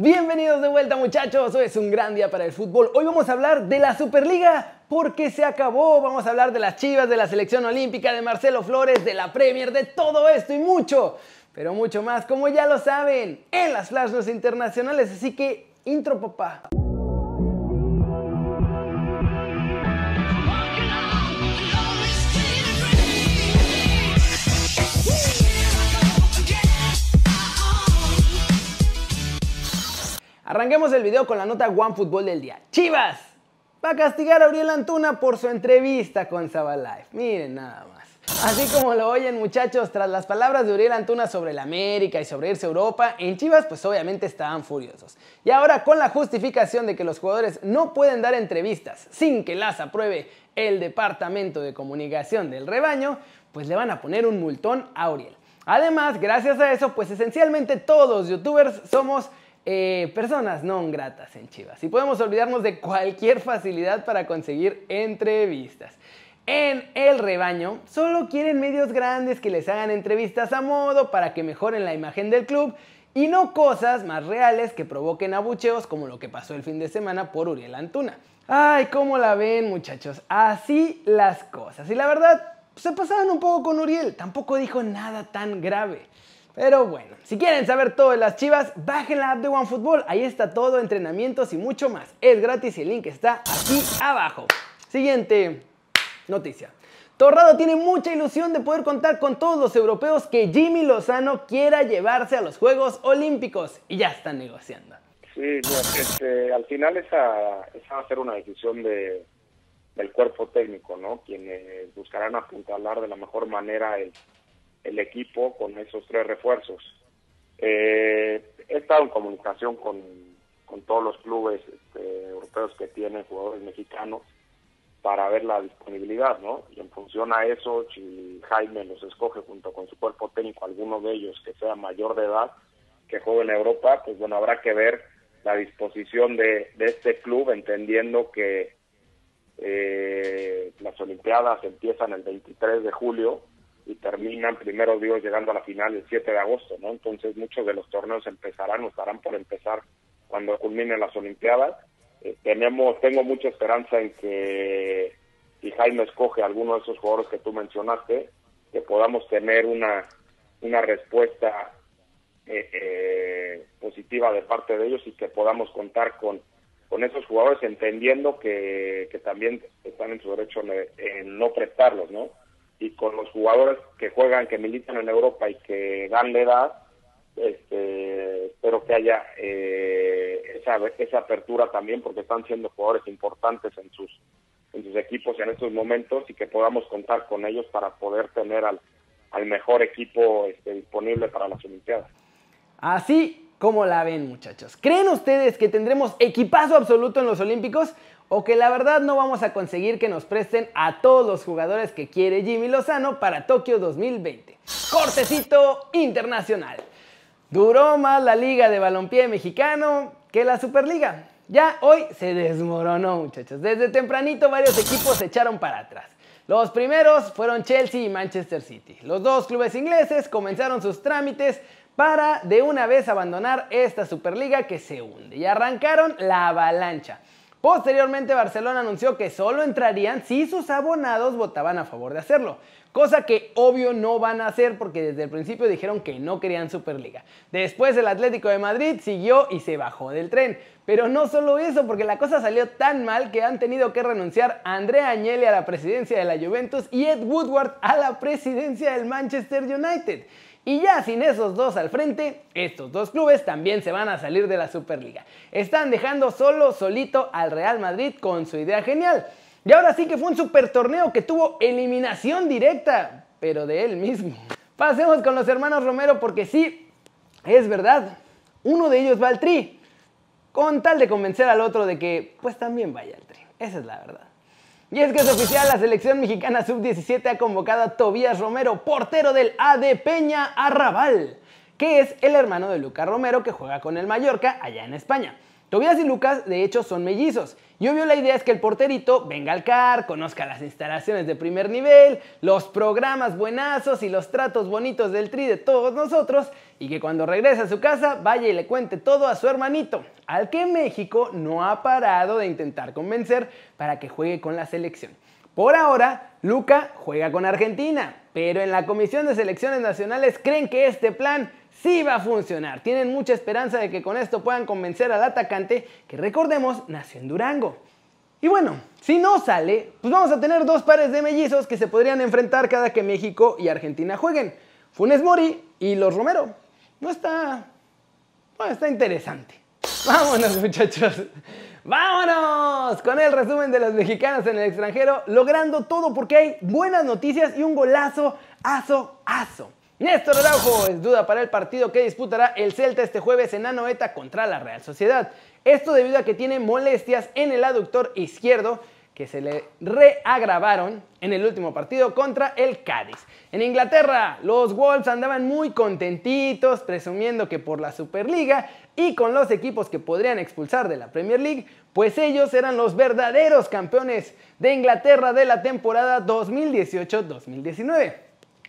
Bienvenidos de vuelta muchachos, hoy es un gran día para el fútbol. Hoy vamos a hablar de la Superliga porque se acabó. Vamos a hablar de las Chivas, de la selección olímpica, de Marcelo Flores, de la Premier, de todo esto y mucho, pero mucho más, como ya lo saben, en las Flash internacionales. Así que, intro papá. Arranquemos el video con la nota One Fútbol del día. Chivas va a castigar a Uriel Antuna por su entrevista con Life. Miren nada más. Así como lo oyen muchachos, tras las palabras de Uriel Antuna sobre la América y sobre irse a Europa, en Chivas pues obviamente estaban furiosos. Y ahora con la justificación de que los jugadores no pueden dar entrevistas sin que las apruebe el Departamento de Comunicación del Rebaño, pues le van a poner un multón a Uriel. Además, gracias a eso, pues esencialmente todos los youtubers somos eh, personas no gratas en Chivas. Y podemos olvidarnos de cualquier facilidad para conseguir entrevistas. En el rebaño solo quieren medios grandes que les hagan entrevistas a modo para que mejoren la imagen del club y no cosas más reales que provoquen abucheos como lo que pasó el fin de semana por Uriel Antuna. Ay, ¿cómo la ven muchachos? Así las cosas. Y la verdad, se pasaban un poco con Uriel, tampoco dijo nada tan grave. Pero bueno, si quieren saber todo de las chivas, bajen la app de OneFootball. Ahí está todo, entrenamientos y mucho más. Es gratis y el link está aquí abajo. Siguiente noticia. Torrado tiene mucha ilusión de poder contar con todos los europeos que Jimmy Lozano quiera llevarse a los Juegos Olímpicos y ya están negociando. Sí, este, al final esa, esa, va a ser una decisión de, del cuerpo técnico, ¿no? Quienes buscarán apuntalar de la mejor manera el, el equipo con esos tres refuerzos. Eh, he estado en comunicación con, con todos los clubes este, europeos que tienen jugadores mexicanos para ver la disponibilidad, ¿no? Y en función a eso, si Jaime los escoge junto con su cuerpo técnico, alguno de ellos que sea mayor de edad, que juegue en Europa, pues bueno, habrá que ver la disposición de, de este club, entendiendo que eh, las Olimpiadas empiezan el 23 de julio y terminan primero Dios llegando a la final el 7 de agosto, ¿no? Entonces muchos de los torneos empezarán o estarán por empezar cuando culminen las Olimpiadas. Eh, tenemos, tengo mucha esperanza en que si Jaime escoge alguno de esos jugadores que tú mencionaste, que podamos tener una, una respuesta eh, eh, positiva de parte de ellos y que podamos contar con, con esos jugadores entendiendo que, que también están en su derecho en no prestarlos, ¿no? Y con los jugadores que juegan, que militan en Europa y que dan la edad, este, espero que haya eh, esa, esa apertura también porque están siendo jugadores importantes en sus en sus equipos en estos momentos y que podamos contar con ellos para poder tener al, al mejor equipo este, disponible para las Olimpiadas. Así como la ven muchachos. ¿Creen ustedes que tendremos equipazo absoluto en los Olímpicos? O que la verdad no vamos a conseguir que nos presten a todos los jugadores que quiere Jimmy Lozano para Tokio 2020. Cortecito internacional. Duró más la liga de balompié mexicano que la Superliga. Ya hoy se desmoronó muchachos. Desde tempranito varios equipos se echaron para atrás. Los primeros fueron Chelsea y Manchester City. Los dos clubes ingleses comenzaron sus trámites para de una vez abandonar esta Superliga que se hunde y arrancaron la avalancha. Posteriormente Barcelona anunció que solo entrarían si sus abonados votaban a favor de hacerlo, cosa que obvio no van a hacer porque desde el principio dijeron que no querían Superliga. Después el Atlético de Madrid siguió y se bajó del tren, pero no solo eso, porque la cosa salió tan mal que han tenido que renunciar Andrea Agnelli a la presidencia de la Juventus y Ed Woodward a la presidencia del Manchester United. Y ya sin esos dos al frente, estos dos clubes también se van a salir de la Superliga. Están dejando solo, solito al Real Madrid con su idea genial. Y ahora sí que fue un super torneo que tuvo eliminación directa, pero de él mismo. Pasemos con los hermanos Romero porque sí, es verdad, uno de ellos va al tri, con tal de convencer al otro de que pues también vaya al tri. Esa es la verdad. Y es que es oficial, la selección mexicana sub-17 ha convocado a Tobías Romero, portero del AD Peña Arrabal, que es el hermano de Lucas Romero que juega con el Mallorca allá en España. Tobias y Lucas, de hecho, son mellizos. Y obvio la idea es que el porterito venga al CAR, conozca las instalaciones de primer nivel, los programas buenazos y los tratos bonitos del tri de todos nosotros y que cuando regrese a su casa vaya y le cuente todo a su hermanito, al que México no ha parado de intentar convencer para que juegue con la selección. Por ahora, Luca juega con Argentina, pero en la Comisión de Selecciones Nacionales creen que este plan sí va a funcionar. Tienen mucha esperanza de que con esto puedan convencer al atacante que recordemos nació en Durango. Y bueno, si no sale, pues vamos a tener dos pares de mellizos que se podrían enfrentar cada que México y Argentina jueguen. Funes Mori y los Romero. No está... Bueno, está interesante. Vámonos muchachos. Vámonos con el resumen de los mexicanos en el extranjero, logrando todo porque hay buenas noticias y un golazo, aso, aso. Néstor Araujo es duda para el partido que disputará el Celta este jueves en Anoeta contra la Real Sociedad. Esto debido a que tiene molestias en el aductor izquierdo que se le reagravaron en el último partido contra el Cádiz. En Inglaterra, los Wolves andaban muy contentitos, presumiendo que por la Superliga y con los equipos que podrían expulsar de la Premier League, pues ellos eran los verdaderos campeones de Inglaterra de la temporada 2018-2019.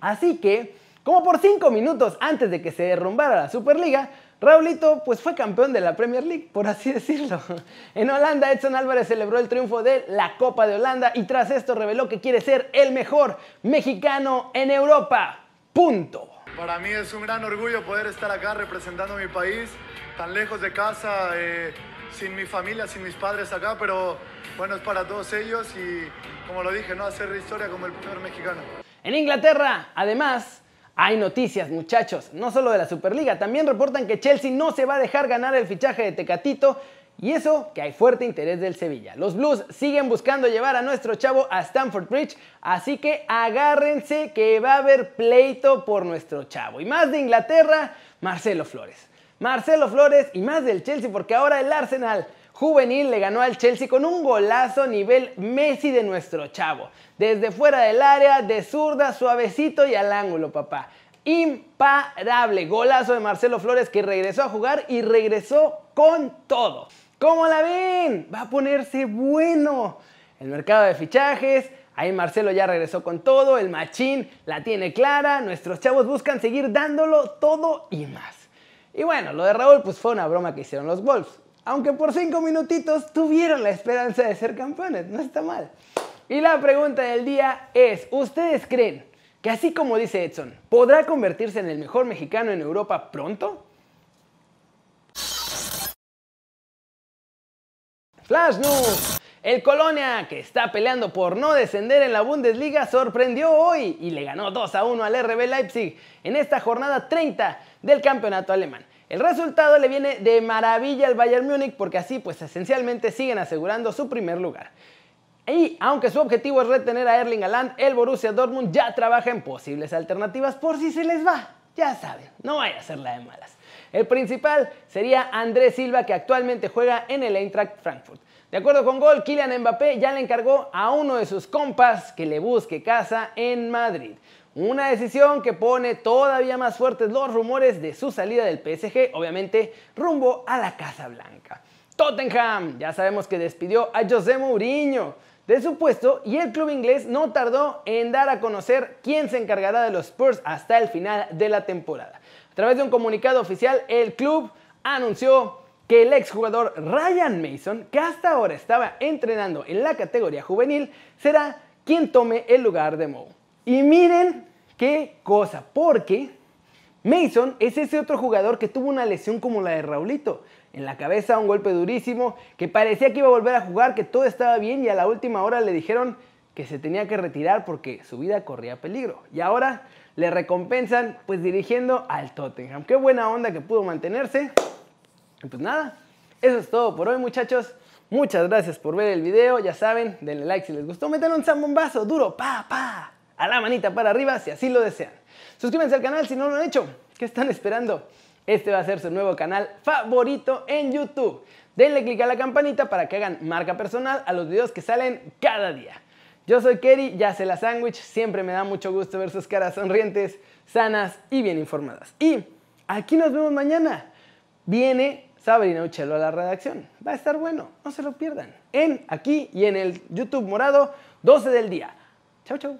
Así que como por 5 minutos antes de que se derrumbara la Superliga, Raulito pues fue campeón de la Premier League, por así decirlo. En Holanda, Edson Álvarez celebró el triunfo de la Copa de Holanda y tras esto reveló que quiere ser el mejor mexicano en Europa. Punto. Para mí es un gran orgullo poder estar acá representando a mi país, tan lejos de casa, eh, sin mi familia, sin mis padres acá, pero bueno, es para todos ellos y como lo dije, ¿no? hacer historia como el primer mexicano. En Inglaterra, además, hay noticias, muchachos, no solo de la Superliga, también reportan que Chelsea no se va a dejar ganar el fichaje de Tecatito y eso que hay fuerte interés del Sevilla. Los Blues siguen buscando llevar a nuestro chavo a Stamford Bridge, así que agárrense que va a haber pleito por nuestro chavo. Y más de Inglaterra, Marcelo Flores. Marcelo Flores y más del Chelsea porque ahora el Arsenal juvenil le ganó al Chelsea con un golazo nivel Messi de nuestro chavo. Desde fuera del área, de zurda, suavecito y al ángulo, papá. Imparable. Golazo de Marcelo Flores que regresó a jugar y regresó con todo. ¿Cómo la ven? Va a ponerse bueno. El mercado de fichajes, Ahí Marcelo ya regresó con todo, el machín la tiene clara, nuestros chavos buscan seguir dándolo todo y más. Y bueno, lo de Raúl pues fue una broma que hicieron los Wolves aunque por cinco minutitos tuvieron la esperanza de ser campeones, no está mal. Y la pregunta del día es, ¿ustedes creen que así como dice Edson, podrá convertirse en el mejor mexicano en Europa pronto? Flash News. El Colonia, que está peleando por no descender en la Bundesliga, sorprendió hoy y le ganó 2 a 1 al RB Leipzig en esta jornada 30 del campeonato alemán. El resultado le viene de maravilla al Bayern Múnich porque así pues esencialmente siguen asegurando su primer lugar. Y aunque su objetivo es retener a Erling Haaland, el Borussia Dortmund ya trabaja en posibles alternativas por si se les va. Ya saben, no vaya a ser la de malas. El principal sería Andrés Silva que actualmente juega en el Eintracht Frankfurt. De acuerdo con Gol, Kylian Mbappé ya le encargó a uno de sus compas que le busque casa en Madrid. Una decisión que pone todavía más fuertes los rumores de su salida del PSG, obviamente rumbo a la Casa Blanca. Tottenham, ya sabemos que despidió a José Mourinho de su puesto y el club inglés no tardó en dar a conocer quién se encargará de los Spurs hasta el final de la temporada. A través de un comunicado oficial, el club anunció que el exjugador Ryan Mason, que hasta ahora estaba entrenando en la categoría juvenil, será quien tome el lugar de Mou. Y miren qué cosa, porque Mason es ese otro jugador que tuvo una lesión como la de Raulito. En la cabeza un golpe durísimo, que parecía que iba a volver a jugar, que todo estaba bien y a la última hora le dijeron que se tenía que retirar porque su vida corría peligro. Y ahora le recompensan pues dirigiendo al Tottenham. Qué buena onda que pudo mantenerse. Pues nada, eso es todo por hoy muchachos. Muchas gracias por ver el video. Ya saben, denle like si les gustó. Metan un zambombazo duro, pa, pa a la manita para arriba si así lo desean. Suscríbanse al canal si no lo han hecho. ¿Qué están esperando? Este va a ser su nuevo canal favorito en YouTube. Denle click a la campanita para que hagan marca personal a los videos que salen cada día. Yo soy Kerry, ya sé la sándwich, siempre me da mucho gusto ver sus caras sonrientes, sanas y bien informadas. Y aquí nos vemos mañana. Viene Sabrina Uchelo a la redacción. Va a estar bueno, no se lo pierdan. En aquí y en el YouTube morado, 12 del día. Chau, chau.